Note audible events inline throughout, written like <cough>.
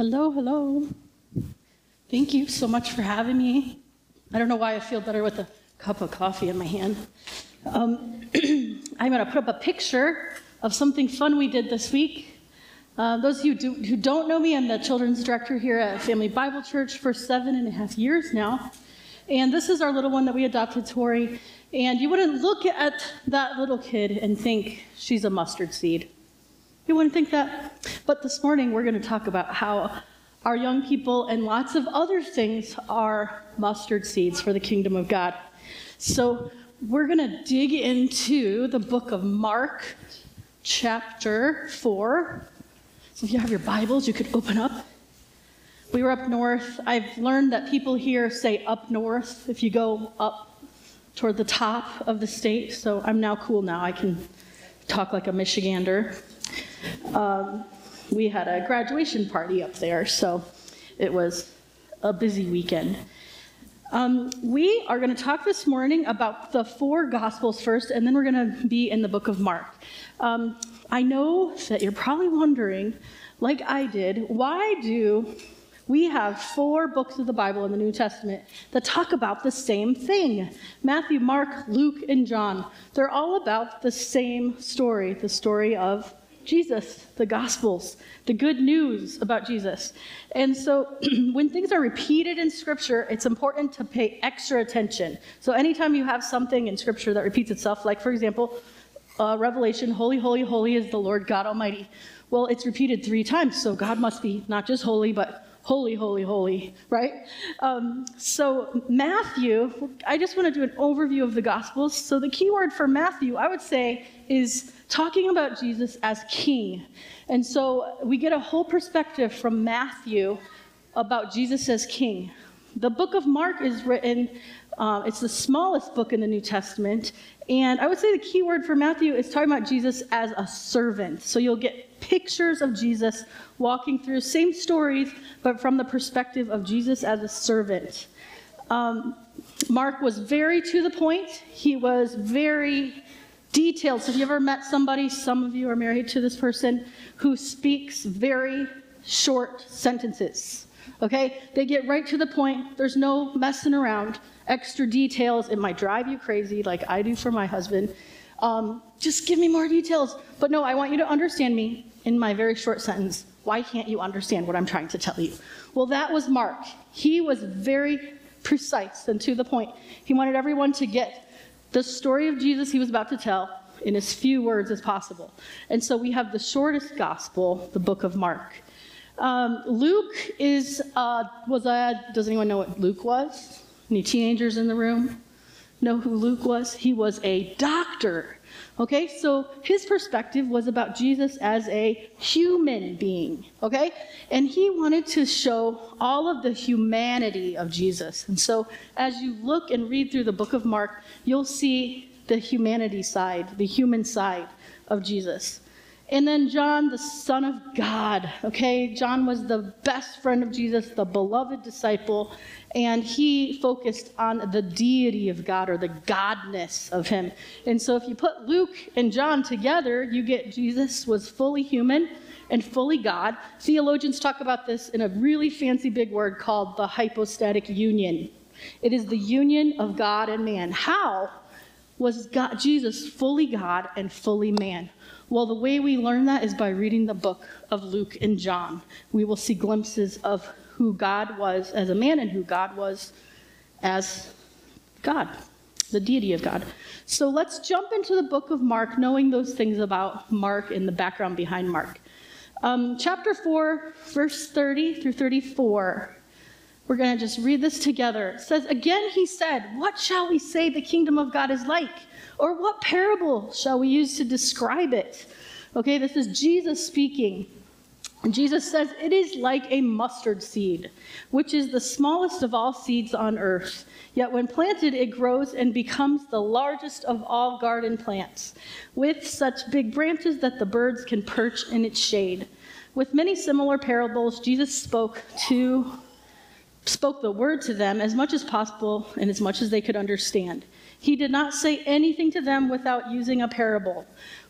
Hello, hello. Thank you so much for having me. I don't know why I feel better with a cup of coffee in my hand. Um, <clears throat> I'm going to put up a picture of something fun we did this week. Uh, those of you do, who don't know me, I'm the children's director here at Family Bible Church for seven and a half years now. And this is our little one that we adopted, Tori. And you wouldn't look at that little kid and think she's a mustard seed. You wouldn't think that. But this morning we're going to talk about how our young people and lots of other things are mustard seeds for the kingdom of God. So we're going to dig into the book of Mark, chapter 4. So if you have your Bibles, you could open up. We were up north. I've learned that people here say up north if you go up toward the top of the state. So I'm now cool now. I can talk like a Michigander. Um, we had a graduation party up there, so it was a busy weekend. Um, we are going to talk this morning about the four Gospels first, and then we're going to be in the book of Mark. Um, I know that you're probably wondering, like I did, why do we have four books of the Bible in the New Testament that talk about the same thing Matthew, Mark, Luke, and John. They're all about the same story the story of Jesus, the Gospels, the good news about Jesus. And so <clears throat> when things are repeated in Scripture, it's important to pay extra attention. So anytime you have something in Scripture that repeats itself, like for example, uh, Revelation, holy, holy, holy is the Lord God Almighty. Well, it's repeated three times, so God must be not just holy, but holy, holy, holy, right? Um, so, Matthew, I just want to do an overview of the Gospels. So, the key word for Matthew, I would say, is talking about Jesus as king. And so, we get a whole perspective from Matthew about Jesus as king. The book of Mark is written, uh, it's the smallest book in the New Testament. And I would say the key word for Matthew is talking about Jesus as a servant. So you'll get pictures of Jesus walking through same stories, but from the perspective of Jesus as a servant. Um, Mark was very to the point. He was very detailed. So, have you ever met somebody, some of you are married to this person, who speaks very short sentences? Okay? They get right to the point. There's no messing around. Extra details. It might drive you crazy, like I do for my husband. Um, just give me more details. But no, I want you to understand me in my very short sentence. Why can't you understand what I'm trying to tell you? Well, that was Mark. He was very precise and to the point. He wanted everyone to get the story of Jesus he was about to tell in as few words as possible. And so we have the shortest gospel, the book of Mark. Um, Luke is, uh, was a, does anyone know what Luke was? Any teenagers in the room know who Luke was? He was a doctor. Okay, so his perspective was about Jesus as a human being. Okay, and he wanted to show all of the humanity of Jesus. And so as you look and read through the book of Mark, you'll see the humanity side, the human side of Jesus. And then John, the Son of God. Okay, John was the best friend of Jesus, the beloved disciple, and he focused on the deity of God or the godness of him. And so if you put Luke and John together, you get Jesus was fully human and fully God. Theologians talk about this in a really fancy big word called the hypostatic union. It is the union of God and man. How was God, Jesus fully God and fully man? Well, the way we learn that is by reading the book of Luke and John. We will see glimpses of who God was as a man and who God was as God, the deity of God. So let's jump into the book of Mark, knowing those things about Mark and the background behind Mark. Um, chapter 4, verse 30 through 34. We're going to just read this together. It says, Again, he said, What shall we say the kingdom of God is like? Or what parable shall we use to describe it? Okay, this is Jesus speaking. And Jesus says, It is like a mustard seed, which is the smallest of all seeds on earth. Yet when planted, it grows and becomes the largest of all garden plants, with such big branches that the birds can perch in its shade. With many similar parables, Jesus spoke to spoke the word to them as much as possible and as much as they could understand. He did not say anything to them without using a parable.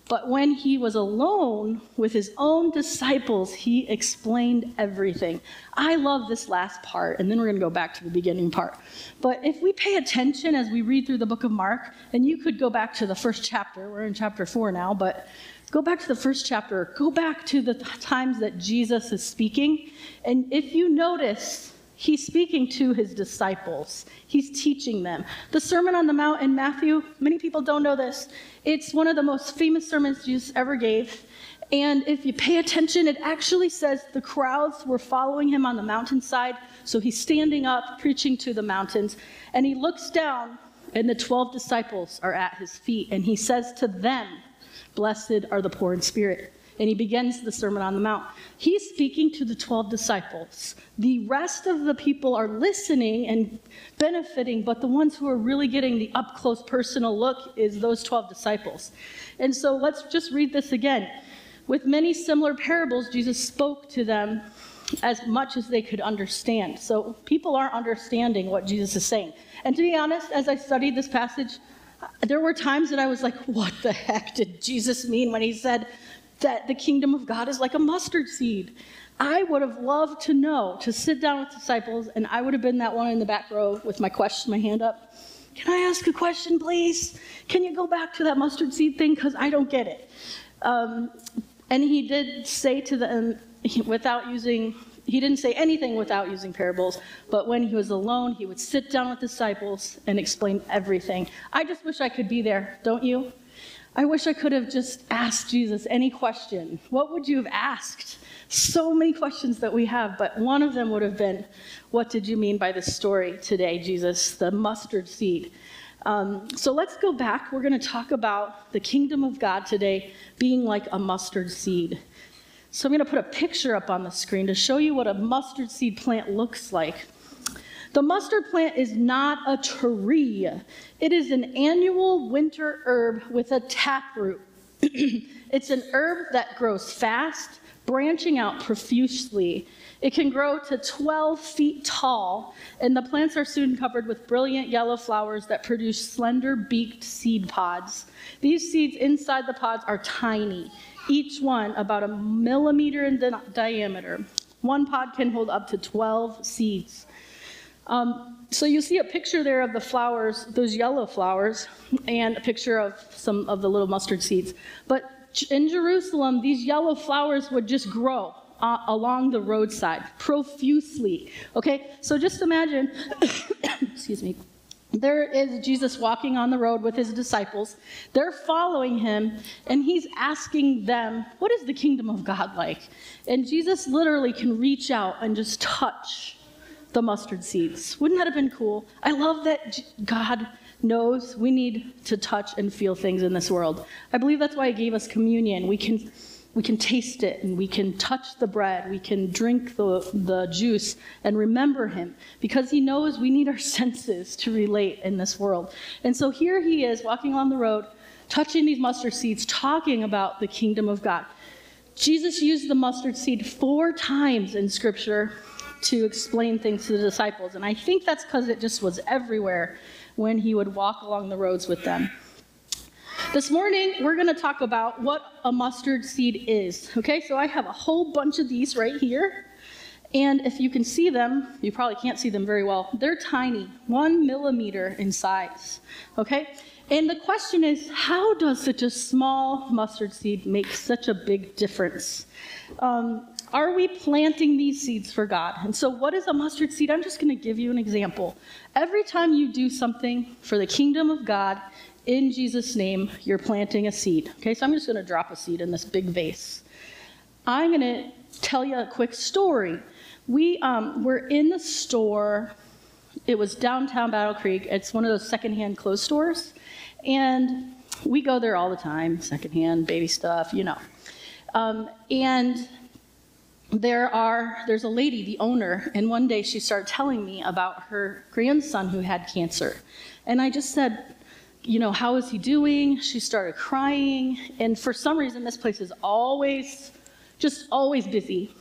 But when he was alone with his own disciples, he explained everything. I love this last part, and then we're going to go back to the beginning part. But if we pay attention as we read through the book of Mark, and you could go back to the first chapter, we're in chapter four now, but go back to the first chapter, go back to the times that Jesus is speaking, and if you notice, He's speaking to his disciples. He's teaching them. The Sermon on the Mount in Matthew, many people don't know this. It's one of the most famous sermons Jesus ever gave. And if you pay attention, it actually says the crowds were following him on the mountainside. So he's standing up, preaching to the mountains. And he looks down, and the 12 disciples are at his feet. And he says to them, Blessed are the poor in spirit and he begins the Sermon on the Mount. He's speaking to the 12 disciples. The rest of the people are listening and benefiting, but the ones who are really getting the up close personal look is those 12 disciples. And so let's just read this again. With many similar parables, Jesus spoke to them as much as they could understand. So people aren't understanding what Jesus is saying. And to be honest, as I studied this passage, there were times that I was like, what the heck did Jesus mean when he said, that the kingdom of God is like a mustard seed. I would have loved to know, to sit down with disciples, and I would have been that one in the back row with my question, my hand up. Can I ask a question, please? Can you go back to that mustard seed thing? Because I don't get it. Um, and he did say to them, without using, he didn't say anything without using parables, but when he was alone, he would sit down with disciples and explain everything. I just wish I could be there, don't you? I wish I could have just asked Jesus any question. What would you have asked? So many questions that we have, but one of them would have been, What did you mean by this story today, Jesus? The mustard seed. Um, so let's go back. We're going to talk about the kingdom of God today being like a mustard seed. So I'm going to put a picture up on the screen to show you what a mustard seed plant looks like. The mustard plant is not a tree. It is an annual winter herb with a taproot. <clears throat> it's an herb that grows fast, branching out profusely. It can grow to 12 feet tall, and the plants are soon covered with brilliant yellow flowers that produce slender beaked seed pods. These seeds inside the pods are tiny, each one about a millimeter in di- diameter. One pod can hold up to 12 seeds. Um, so you see a picture there of the flowers, those yellow flowers, and a picture of some of the little mustard seeds. But in Jerusalem, these yellow flowers would just grow uh, along the roadside profusely. Okay, so just imagine, <coughs> excuse me, there is Jesus walking on the road with his disciples. They're following him, and he's asking them, What is the kingdom of God like? And Jesus literally can reach out and just touch the mustard seeds. Wouldn't that have been cool? I love that God knows we need to touch and feel things in this world. I believe that's why He gave us communion. We can, we can taste it and we can touch the bread, we can drink the, the juice and remember Him because He knows we need our <laughs> senses to relate in this world. And so here He is walking on the road, touching these mustard seeds, talking about the kingdom of God. Jesus used the mustard seed four times in Scripture to explain things to the disciples. And I think that's because it just was everywhere when he would walk along the roads with them. This morning, we're going to talk about what a mustard seed is. Okay, so I have a whole bunch of these right here. And if you can see them, you probably can't see them very well. They're tiny, one millimeter in size. Okay? And the question is how does such a small mustard seed make such a big difference? Um, are we planting these seeds for God? And so, what is a mustard seed? I'm just going to give you an example. Every time you do something for the kingdom of God in Jesus' name, you're planting a seed. Okay, so I'm just going to drop a seed in this big vase. I'm going to tell you a quick story. We um, were in the store, it was downtown Battle Creek. It's one of those secondhand clothes stores. And we go there all the time secondhand, baby stuff, you know. Um, and there are there's a lady the owner and one day she started telling me about her grandson who had cancer and i just said you know how is he doing she started crying and for some reason this place is always just always busy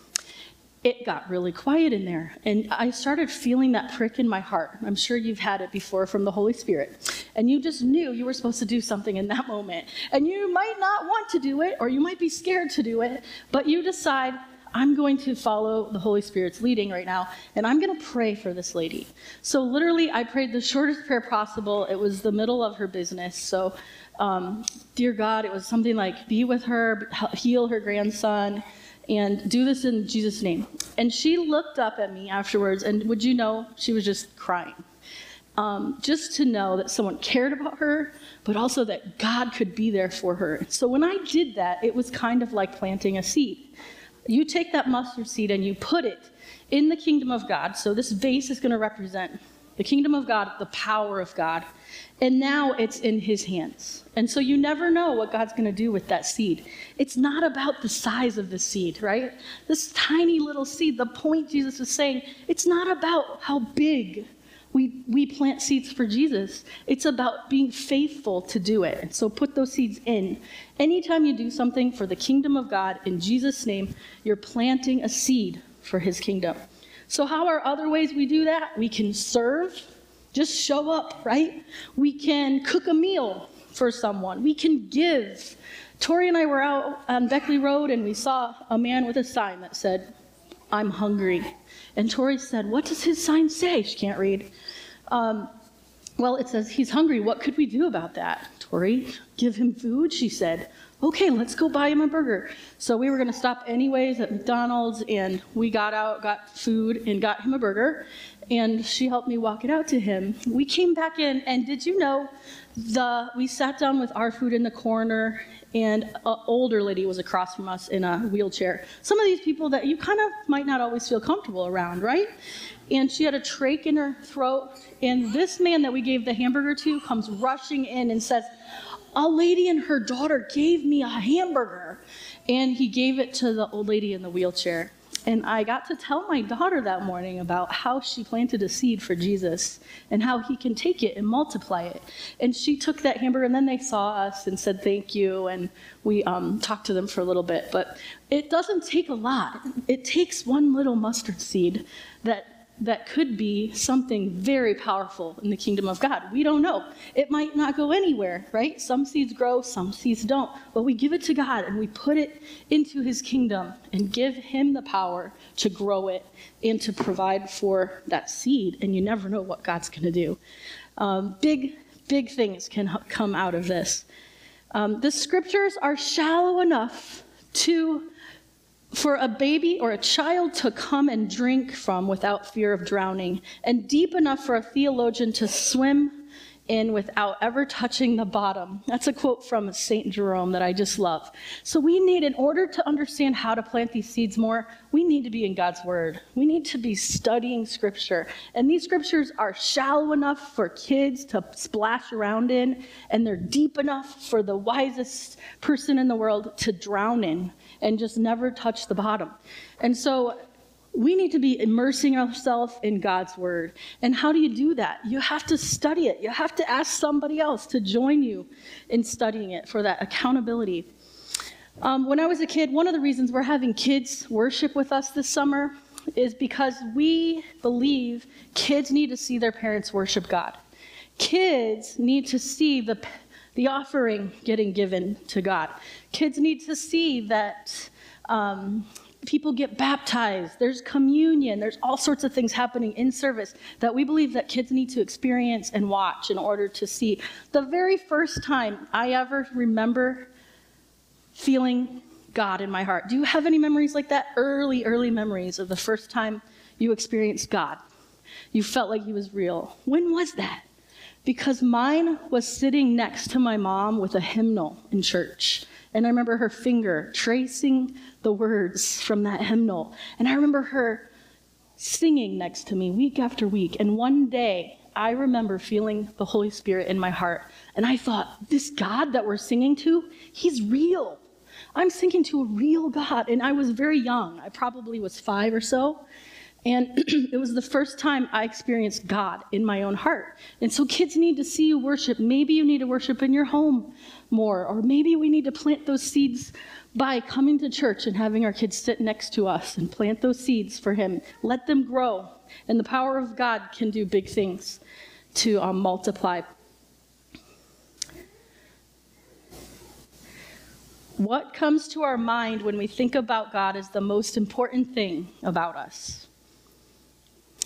it got really quiet in there. And I started feeling that prick in my heart. I'm sure you've had it before from the Holy Spirit. And you just knew you were supposed to do something in that moment. And you might not want to do it, or you might be scared to do it, but you decide, I'm going to follow the Holy Spirit's leading right now, and I'm going to pray for this lady. So, literally, I prayed the shortest prayer possible. It was the middle of her business. So, um, dear God, it was something like, be with her, heal her grandson and do this in Jesus' name. And she looked up at me afterwards, and would you know, she was just crying. Um, just to know that someone cared about her, but also that God could be there for her. So when I did that, it was kind of like planting a seed. You take that mustard seed and you put it in the kingdom of God. So this vase is going to represent the kingdom of God, the power of God. And now it's in his hands. And so you never know what God's going to do with that seed. It's not about the size of the seed, right? This tiny little seed, the point Jesus is saying, it's not about how big we, we plant seeds for Jesus. It's about being faithful to do it. So put those seeds in. Anytime you do something for the kingdom of God in Jesus' name, you're planting a seed for his kingdom. So, how are other ways we do that? We can serve, just show up, right? We can cook a meal for someone, we can give. Tori and I were out on Beckley Road and we saw a man with a sign that said, I'm hungry. And Tori said, What does his sign say? She can't read. Um, well, it says he's hungry. What could we do about that? Tori, give him food, she said okay, let's go buy him a burger. So we were going to stop anyways at McDonald's, and we got out, got food, and got him a burger. And she helped me walk it out to him. We came back in, and did you know the we sat down with our food in the corner, and an older lady was across from us in a wheelchair. Some of these people that you kind of might not always feel comfortable around, right? And she had a trach in her throat, and this man that we gave the hamburger to comes rushing in and says, a lady and her daughter gave me a hamburger. And he gave it to the old lady in the wheelchair. And I got to tell my daughter that morning about how she planted a seed for Jesus and how he can take it and multiply it. And she took that hamburger, and then they saw us and said thank you, and we um, talked to them for a little bit. But it doesn't take a lot, it takes one little mustard seed that that could be something very powerful in the kingdom of God. We don't know. It might not go anywhere, right? Some seeds grow, some seeds don't. But we give it to God and we put it into his kingdom and give him the power to grow it and to provide for that seed. And you never know what God's going to do. Um, big, big things can come out of this. Um, the scriptures are shallow enough to for a baby or a child to come and drink from without fear of drowning, and deep enough for a theologian to swim in without ever touching the bottom. That's a quote from St. Jerome that I just love. So, we need, in order to understand how to plant these seeds more, we need to be in God's Word. We need to be studying Scripture. And these Scriptures are shallow enough for kids to splash around in, and they're deep enough for the wisest person in the world to drown in and just never touch the bottom. And so we need to be immersing ourselves in God's word. And how do you do that? You have to study it. You have to ask somebody else to join you in studying it for that accountability. Um, when I was a kid, one of the reasons we're having kids worship with us this summer is because we believe kids need to see their parents worship God. Kids need to see the the offering getting given to God. Kids need to see that um, people get baptized, there's communion, there's all sorts of things happening in service that we believe that kids need to experience and watch in order to see. The very first time I ever remember feeling God in my heart. Do you have any memories like that? Early, early memories of the first time you experienced God. You felt like He was real. When was that? Because mine was sitting next to my mom with a hymnal in church. And I remember her finger tracing the words from that hymnal. And I remember her singing next to me week after week. And one day, I remember feeling the Holy Spirit in my heart. And I thought, this God that we're singing to, he's real. I'm singing to a real God. And I was very young. I probably was five or so. And <clears throat> it was the first time I experienced God in my own heart. And so kids need to see you worship. Maybe you need to worship in your home more, or maybe we need to plant those seeds by coming to church and having our kids sit next to us and plant those seeds for Him. Let them grow. And the power of God can do big things to um, multiply. What comes to our mind when we think about God is the most important thing about us.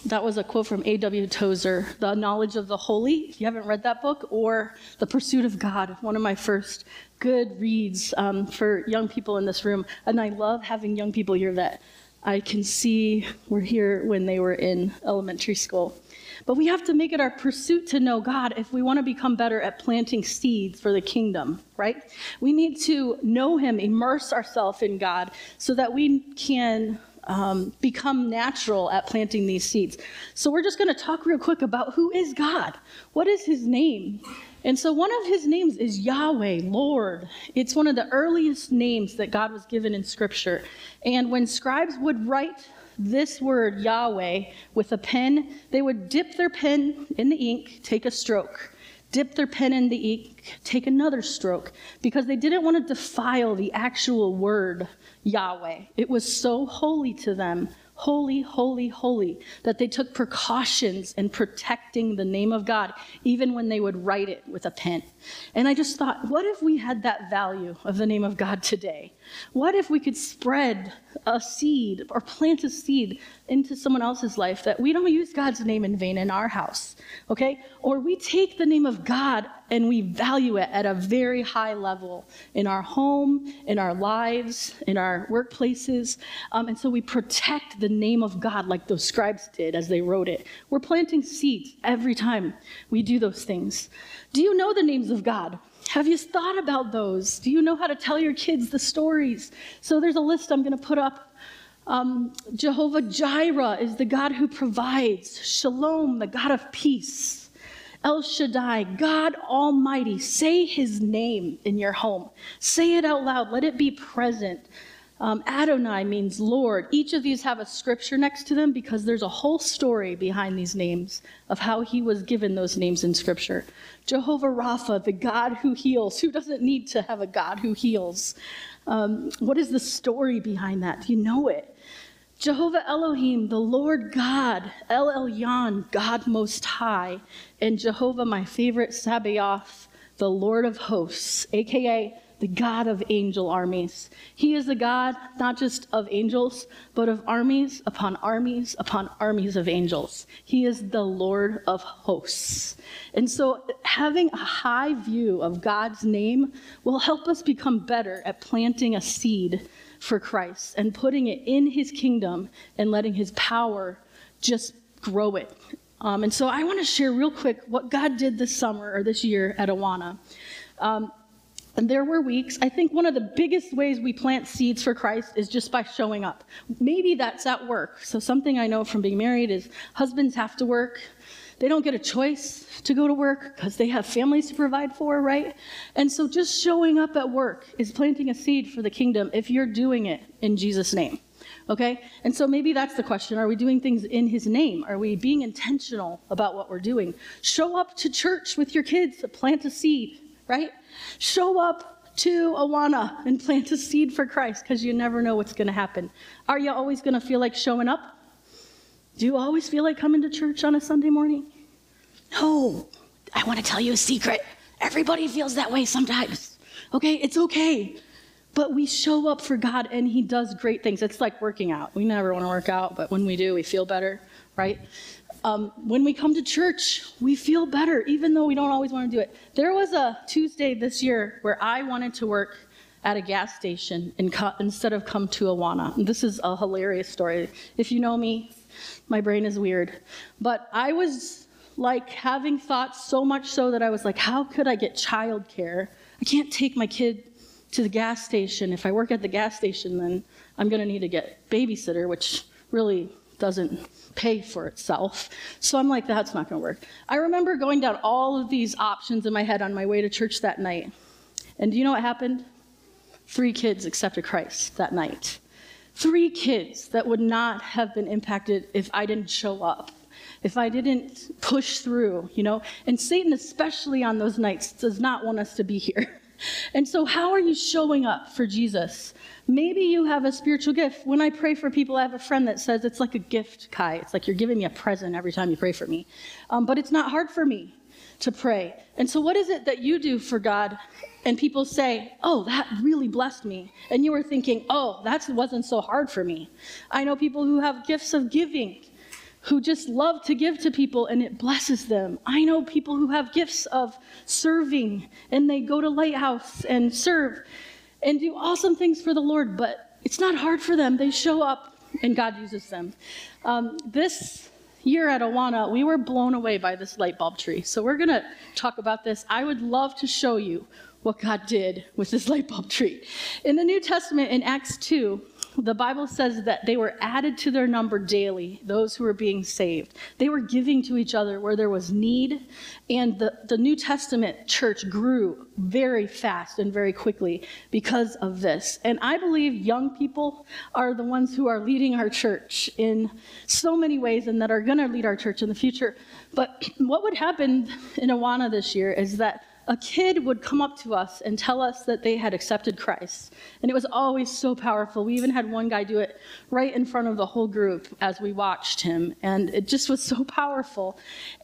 That was a quote from A.W. Tozer, The Knowledge of the Holy. If you haven't read that book, or The Pursuit of God, one of my first good reads um, for young people in this room. And I love having young people here that I can see were here when they were in elementary school. But we have to make it our pursuit to know God if we want to become better at planting seeds for the kingdom, right? We need to know Him, immerse ourselves in God, so that we can um, become natural at planting these seeds. So, we're just going to talk real quick about who is God? What is his name? And so, one of his names is Yahweh, Lord. It's one of the earliest names that God was given in Scripture. And when scribes would write this word, Yahweh, with a pen, they would dip their pen in the ink, take a stroke dip their pen in the ink, take another stroke, because they didn't want to defile the actual word Yahweh. It was so holy to them holy, holy, holy, that they took precautions in protecting the name of God, even when they would write it with a pen. And I just thought, what if we had that value of the name of God today? What if we could spread a seed or plant a seed into someone else's life that we don't use God's name in vain in our house, okay? Or we take the name of God and we value it at a very high level in our home, in our lives, in our workplaces. Um, and so we protect the name of God like those scribes did as they wrote it. We're planting seeds every time we do those things. Do you know the names of God? Have you thought about those? Do you know how to tell your kids the stories? So there's a list I'm going to put up. Um, Jehovah Jireh is the God who provides. Shalom, the God of peace. El Shaddai, God Almighty. Say his name in your home. Say it out loud. Let it be present. Um, Adonai means Lord. Each of these have a scripture next to them because there's a whole story behind these names of how he was given those names in scripture. Jehovah Rapha, the God who heals. Who doesn't need to have a God who heals? Um, what is the story behind that? Do you know it? Jehovah Elohim, the Lord God, El Elyon, God Most High, and Jehovah, my favorite, Sabaoth, the Lord of Hosts, aka the God of angel armies. He is the God not just of angels, but of armies upon armies upon armies of angels. He is the Lord of hosts. And so, having a high view of God's name will help us become better at planting a seed for Christ and putting it in his kingdom and letting his power just grow it. Um, and so I want to share real quick what God did this summer or this year at Awana. Um, and there were weeks, I think one of the biggest ways we plant seeds for Christ is just by showing up. Maybe that's at work. So, something I know from being married is husbands have to work, they don't get a choice to go to work because they have families to provide for, right? And so just showing up at work is planting a seed for the kingdom if you're doing it in Jesus' name. Okay? And so maybe that's the question. Are we doing things in his name? Are we being intentional about what we're doing? Show up to church with your kids, to plant a seed, right? Show up to Awana and plant a seed for Christ because you never know what's going to happen. Are you always going to feel like showing up? Do you always feel like coming to church on a Sunday morning? No. I want to tell you a secret. Everybody feels that way sometimes. Okay? It's okay. But we show up for God and He does great things. It's like working out. We never want to work out, but when we do, we feel better, right? Um, when we come to church, we feel better, even though we don't always want to do it. There was a Tuesday this year where I wanted to work at a gas station instead of come to Awana. This is a hilarious story. If you know me, my brain is weird. But I was like having thoughts so much so that I was like, how could I get childcare? I can't take my kid to the gas station. If I work at the gas station, then I'm going to need to get babysitter, which really doesn't pay for itself. So I'm like, that's not going to work. I remember going down all of these options in my head on my way to church that night. And do you know what happened? Three kids accepted Christ that night. three kids that would not have been impacted if I didn't show up, if I didn't push through, you know? And Satan, especially on those nights, does not want us to be here. <laughs> And so, how are you showing up for Jesus? Maybe you have a spiritual gift. When I pray for people, I have a friend that says it's like a gift, Kai. It's like you're giving me a present every time you pray for me. Um, but it's not hard for me to pray. And so, what is it that you do for God? And people say, Oh, that really blessed me. And you were thinking, Oh, that wasn't so hard for me. I know people who have gifts of giving who just love to give to people and it blesses them. I know people who have gifts of serving and they go to Lighthouse and serve and do awesome things for the Lord, but it's not hard for them. They show up and God uses them. Um, this year at Awana, we were blown away by this light bulb tree. So we're going to talk about this. I would love to show you what God did with this light bulb tree. In the New Testament, in Acts 2, the Bible says that they were added to their number daily, those who were being saved. They were giving to each other where there was need, and the, the New Testament church grew very fast and very quickly because of this. And I believe young people are the ones who are leading our church in so many ways and that are going to lead our church in the future. But <clears throat> what would happen in Awana this year is that a kid would come up to us and tell us that they had accepted Christ. And it was always so powerful. We even had one guy do it right in front of the whole group as we watched him. And it just was so powerful.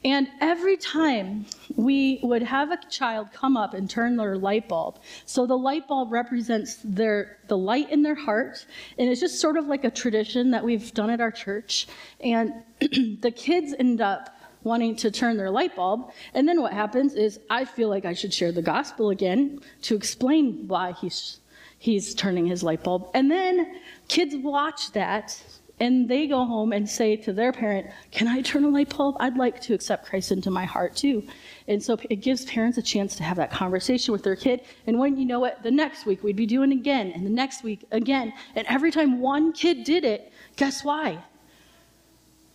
And every time we would have a child come up and turn their light bulb. So the light bulb represents their the light in their heart. And it's just sort of like a tradition that we've done at our church. And <clears throat> the kids end up wanting to turn their light bulb. And then what happens is I feel like I should share the gospel again to explain why he's he's turning his light bulb. And then kids watch that and they go home and say to their parent, "Can I turn a light bulb? I'd like to accept Christ into my heart too." And so it gives parents a chance to have that conversation with their kid. And when you know it, the next week we'd be doing again, and the next week again. And every time one kid did it, guess why?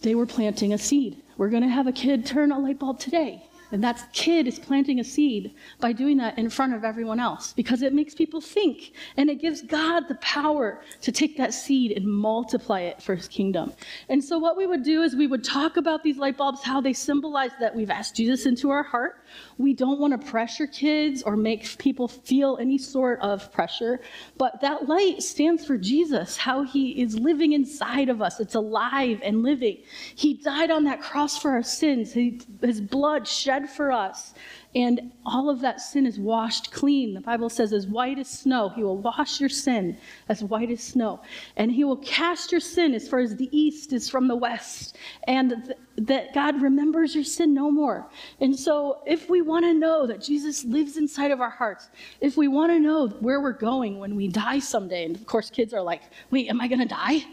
They were planting a seed. We're going to have a kid turn a light bulb today. And that kid is planting a seed by doing that in front of everyone else because it makes people think and it gives God the power to take that seed and multiply it for his kingdom. And so, what we would do is we would talk about these light bulbs, how they symbolize that we've asked Jesus into our heart. We don't want to pressure kids or make people feel any sort of pressure, but that light stands for Jesus, how he is living inside of us. It's alive and living. He died on that cross for our sins, his blood shed for us. And all of that sin is washed clean. The Bible says, as white as snow, He will wash your sin as white as snow. And He will cast your sin as far as the east is from the west. And th- that God remembers your sin no more. And so, if we want to know that Jesus lives inside of our hearts, if we want to know where we're going when we die someday, and of course, kids are like, wait, am I going to die?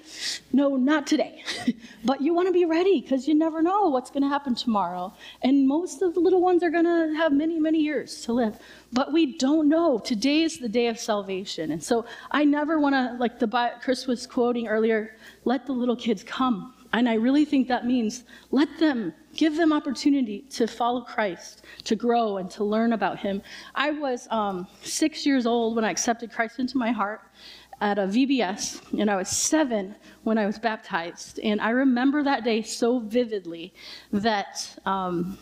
No, not today. <laughs> but you want to be ready because you never know what's going to happen tomorrow. And most of the little ones are going to have many, many years to live. But we don't know. Today is the day of salvation. And so, I never want to, like the Chris was quoting earlier, let the little kids come and I really think that means let them, give them opportunity to follow Christ, to grow, and to learn about Him. I was um, six years old when I accepted Christ into my heart at a VBS, and I was seven when I was baptized. And I remember that day so vividly that. Um,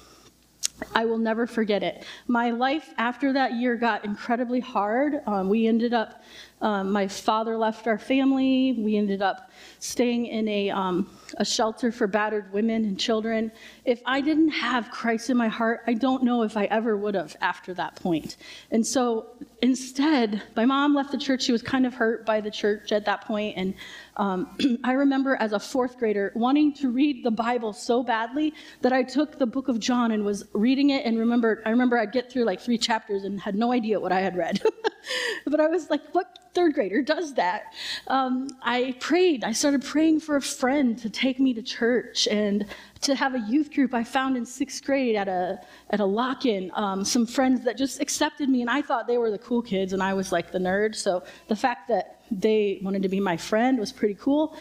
I will never forget it. My life after that year got incredibly hard. Um, we ended up, um, my father left our family. We ended up staying in a, um, a shelter for battered women and children. If I didn't have Christ in my heart, I don't know if I ever would have after that point. And so instead, my mom left the church. She was kind of hurt by the church at that point. and um, <clears throat> I remember as a fourth grader wanting to read the Bible so badly that I took the book of John and was reading it and remembered, I remember I'd get through like three chapters and had no idea what I had read. <laughs> but I was like, what third grader does that? Um, I prayed. I started praying for a friend to take me to church and to have a youth group I found in sixth grade at a, at a lock in. Um, some friends that just accepted me, and I thought they were the cool kids, and I was like the nerd. So the fact that they wanted to be my friend. Was pretty cool.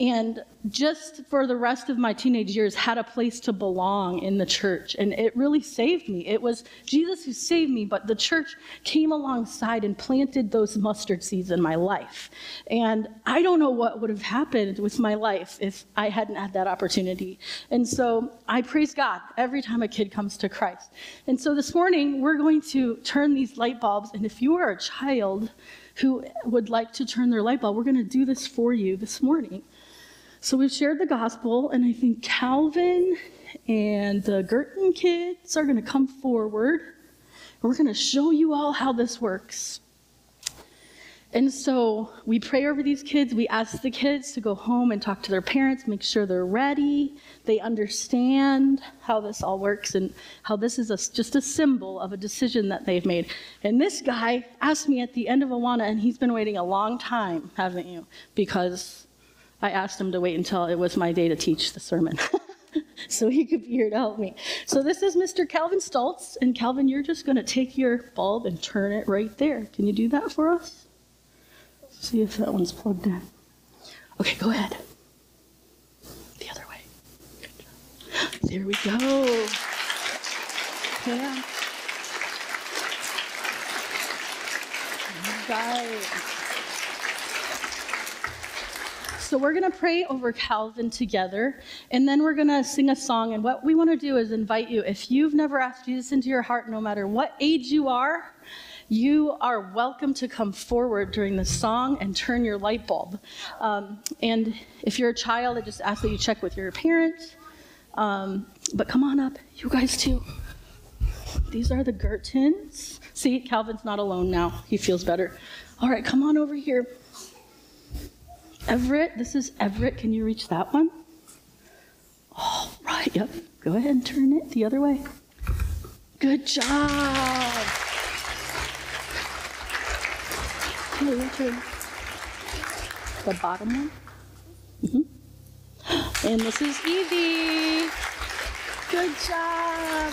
And just for the rest of my teenage years, had a place to belong in the church. And it really saved me. It was Jesus who saved me, but the church came alongside and planted those mustard seeds in my life. And I don't know what would have happened with my life if I hadn't had that opportunity. And so I praise God every time a kid comes to Christ. And so this morning, we're going to turn these light bulbs. And if you are a child, who would like to turn their light bulb, we're going to do this for you this morning. So we've shared the gospel, and I think Calvin and the Girton kids are going to come forward. We're going to show you all how this works. And so we pray over these kids. We ask the kids to go home and talk to their parents, make sure they're ready, they understand how this all works, and how this is a, just a symbol of a decision that they've made. And this guy asked me at the end of Awana, and he's been waiting a long time, haven't you? Because I asked him to wait until it was my day to teach the sermon. <laughs> so he could be here to help me. So this is Mr. Calvin Stultz, and Calvin, you're just going to take your bulb and turn it right there. Can you do that for us? See if that one's plugged in. Okay, go ahead. The other way. There we go. Yeah. Right. So we're going to pray over Calvin together, and then we're going to sing a song. And what we want to do is invite you, if you've never asked Jesus into your heart, no matter what age you are, you are welcome to come forward during the song and turn your light bulb. Um, and if you're a child, I just ask that you check with your parents. Um, but come on up, you guys too. These are the Girtons. See, Calvin's not alone now. He feels better. All right, come on over here. Everett, this is Everett. Can you reach that one? All right, yep. Go ahead and turn it the other way. Good job. Okay, your turn. The bottom one. Mm-hmm. And this is Evie. Good job.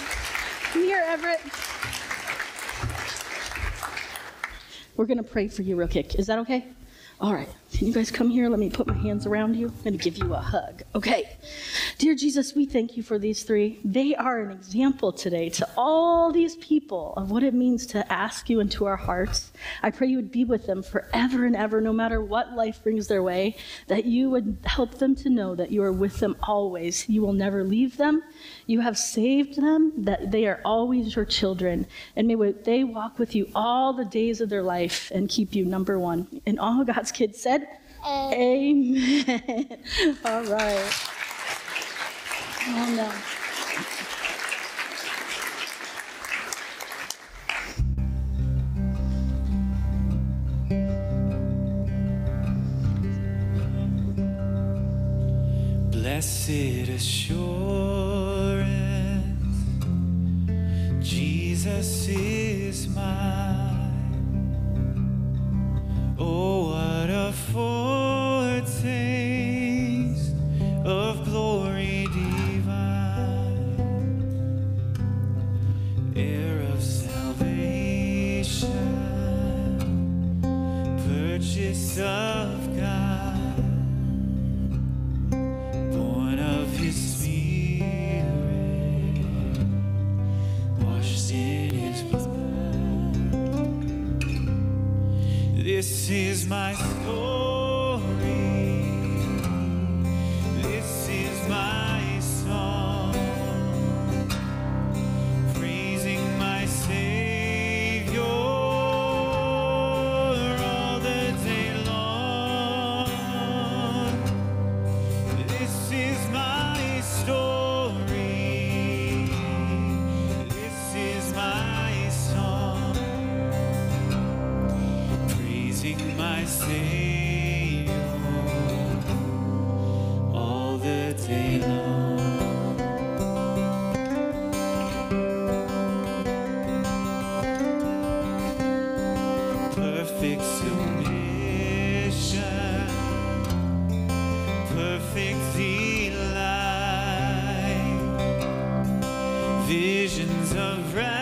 Come here, Everett. We're going to pray for you real quick. Is that okay? All right. Can you guys come here? Let me put my hands around you. I'm going to give you a hug. Okay. Dear Jesus, we thank you for these three. They are an example today to all these people of what it means to ask you into our hearts. I pray you would be with them forever and ever, no matter what life brings their way, that you would help them to know that you are with them always. You will never leave them. You have saved them, that they are always your children. And may they walk with you all the days of their life and keep you number one. And all God's kids said, Amen. <laughs> all right. Oh, no. Blessed assurance, Jesus is mine. Oh, of God born of his spirit, washed in his blood. This is my story. Visions of rapture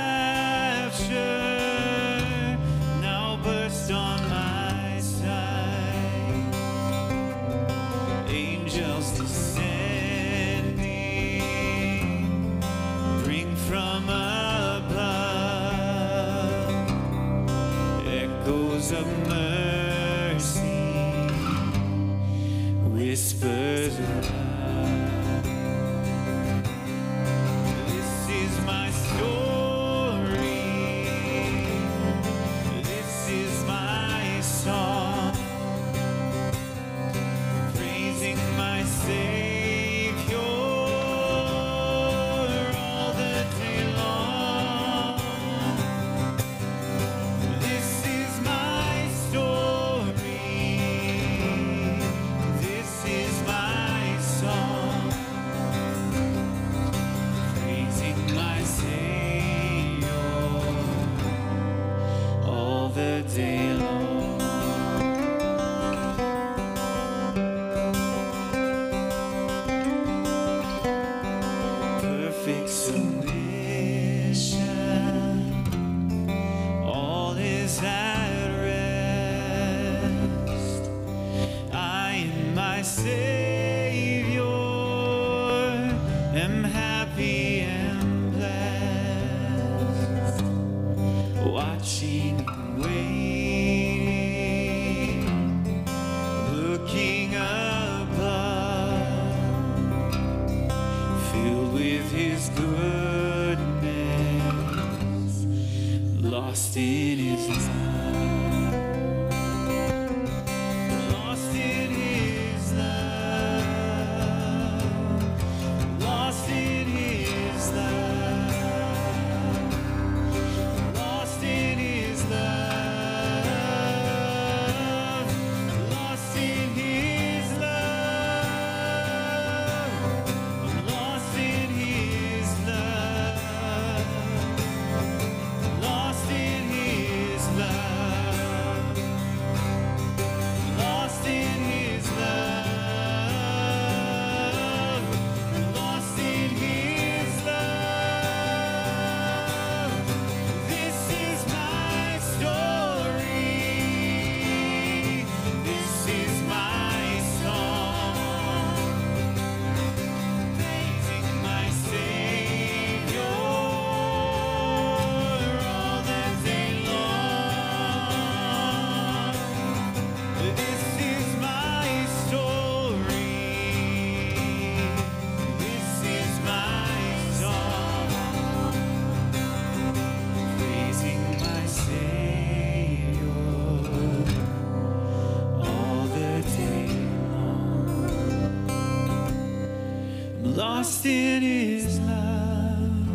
lost in His love.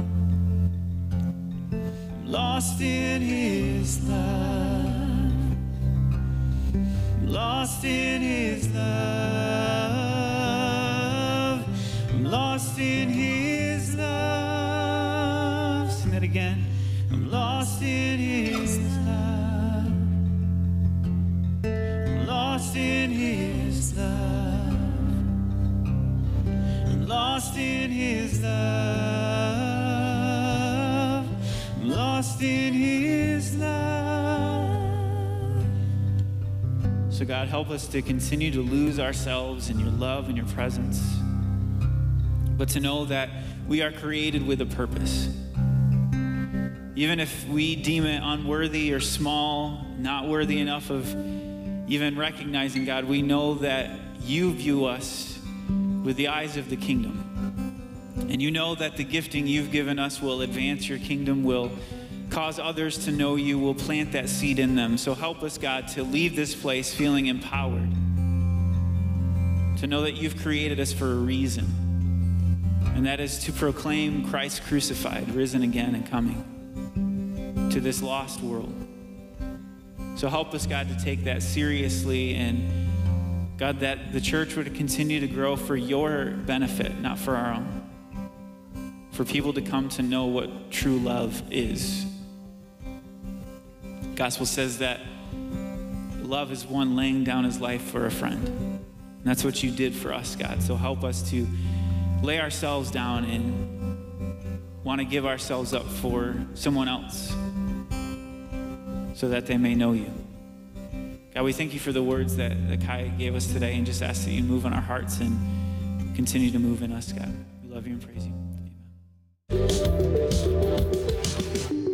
Lost in His love. Lost in His love. In His love. I'm lost in His love. So, God, help us to continue to lose ourselves in your love and your presence, but to know that we are created with a purpose. Even if we deem it unworthy or small, not worthy enough of even recognizing God, we know that you view us with the eyes of the kingdom. And you know that the gifting you've given us will advance your kingdom, will cause others to know you, will plant that seed in them. So help us, God, to leave this place feeling empowered, to know that you've created us for a reason, and that is to proclaim Christ crucified, risen again, and coming to this lost world. So help us, God, to take that seriously and God, that the church would continue to grow for your benefit, not for our own. For people to come to know what true love is. Gospel says that love is one laying down his life for a friend. And that's what you did for us, God. So help us to lay ourselves down and want to give ourselves up for someone else so that they may know you. God, we thank you for the words that, that Kai gave us today and just ask that you move in our hearts and continue to move in us, God. We love you and praise you. よろしくお願いします。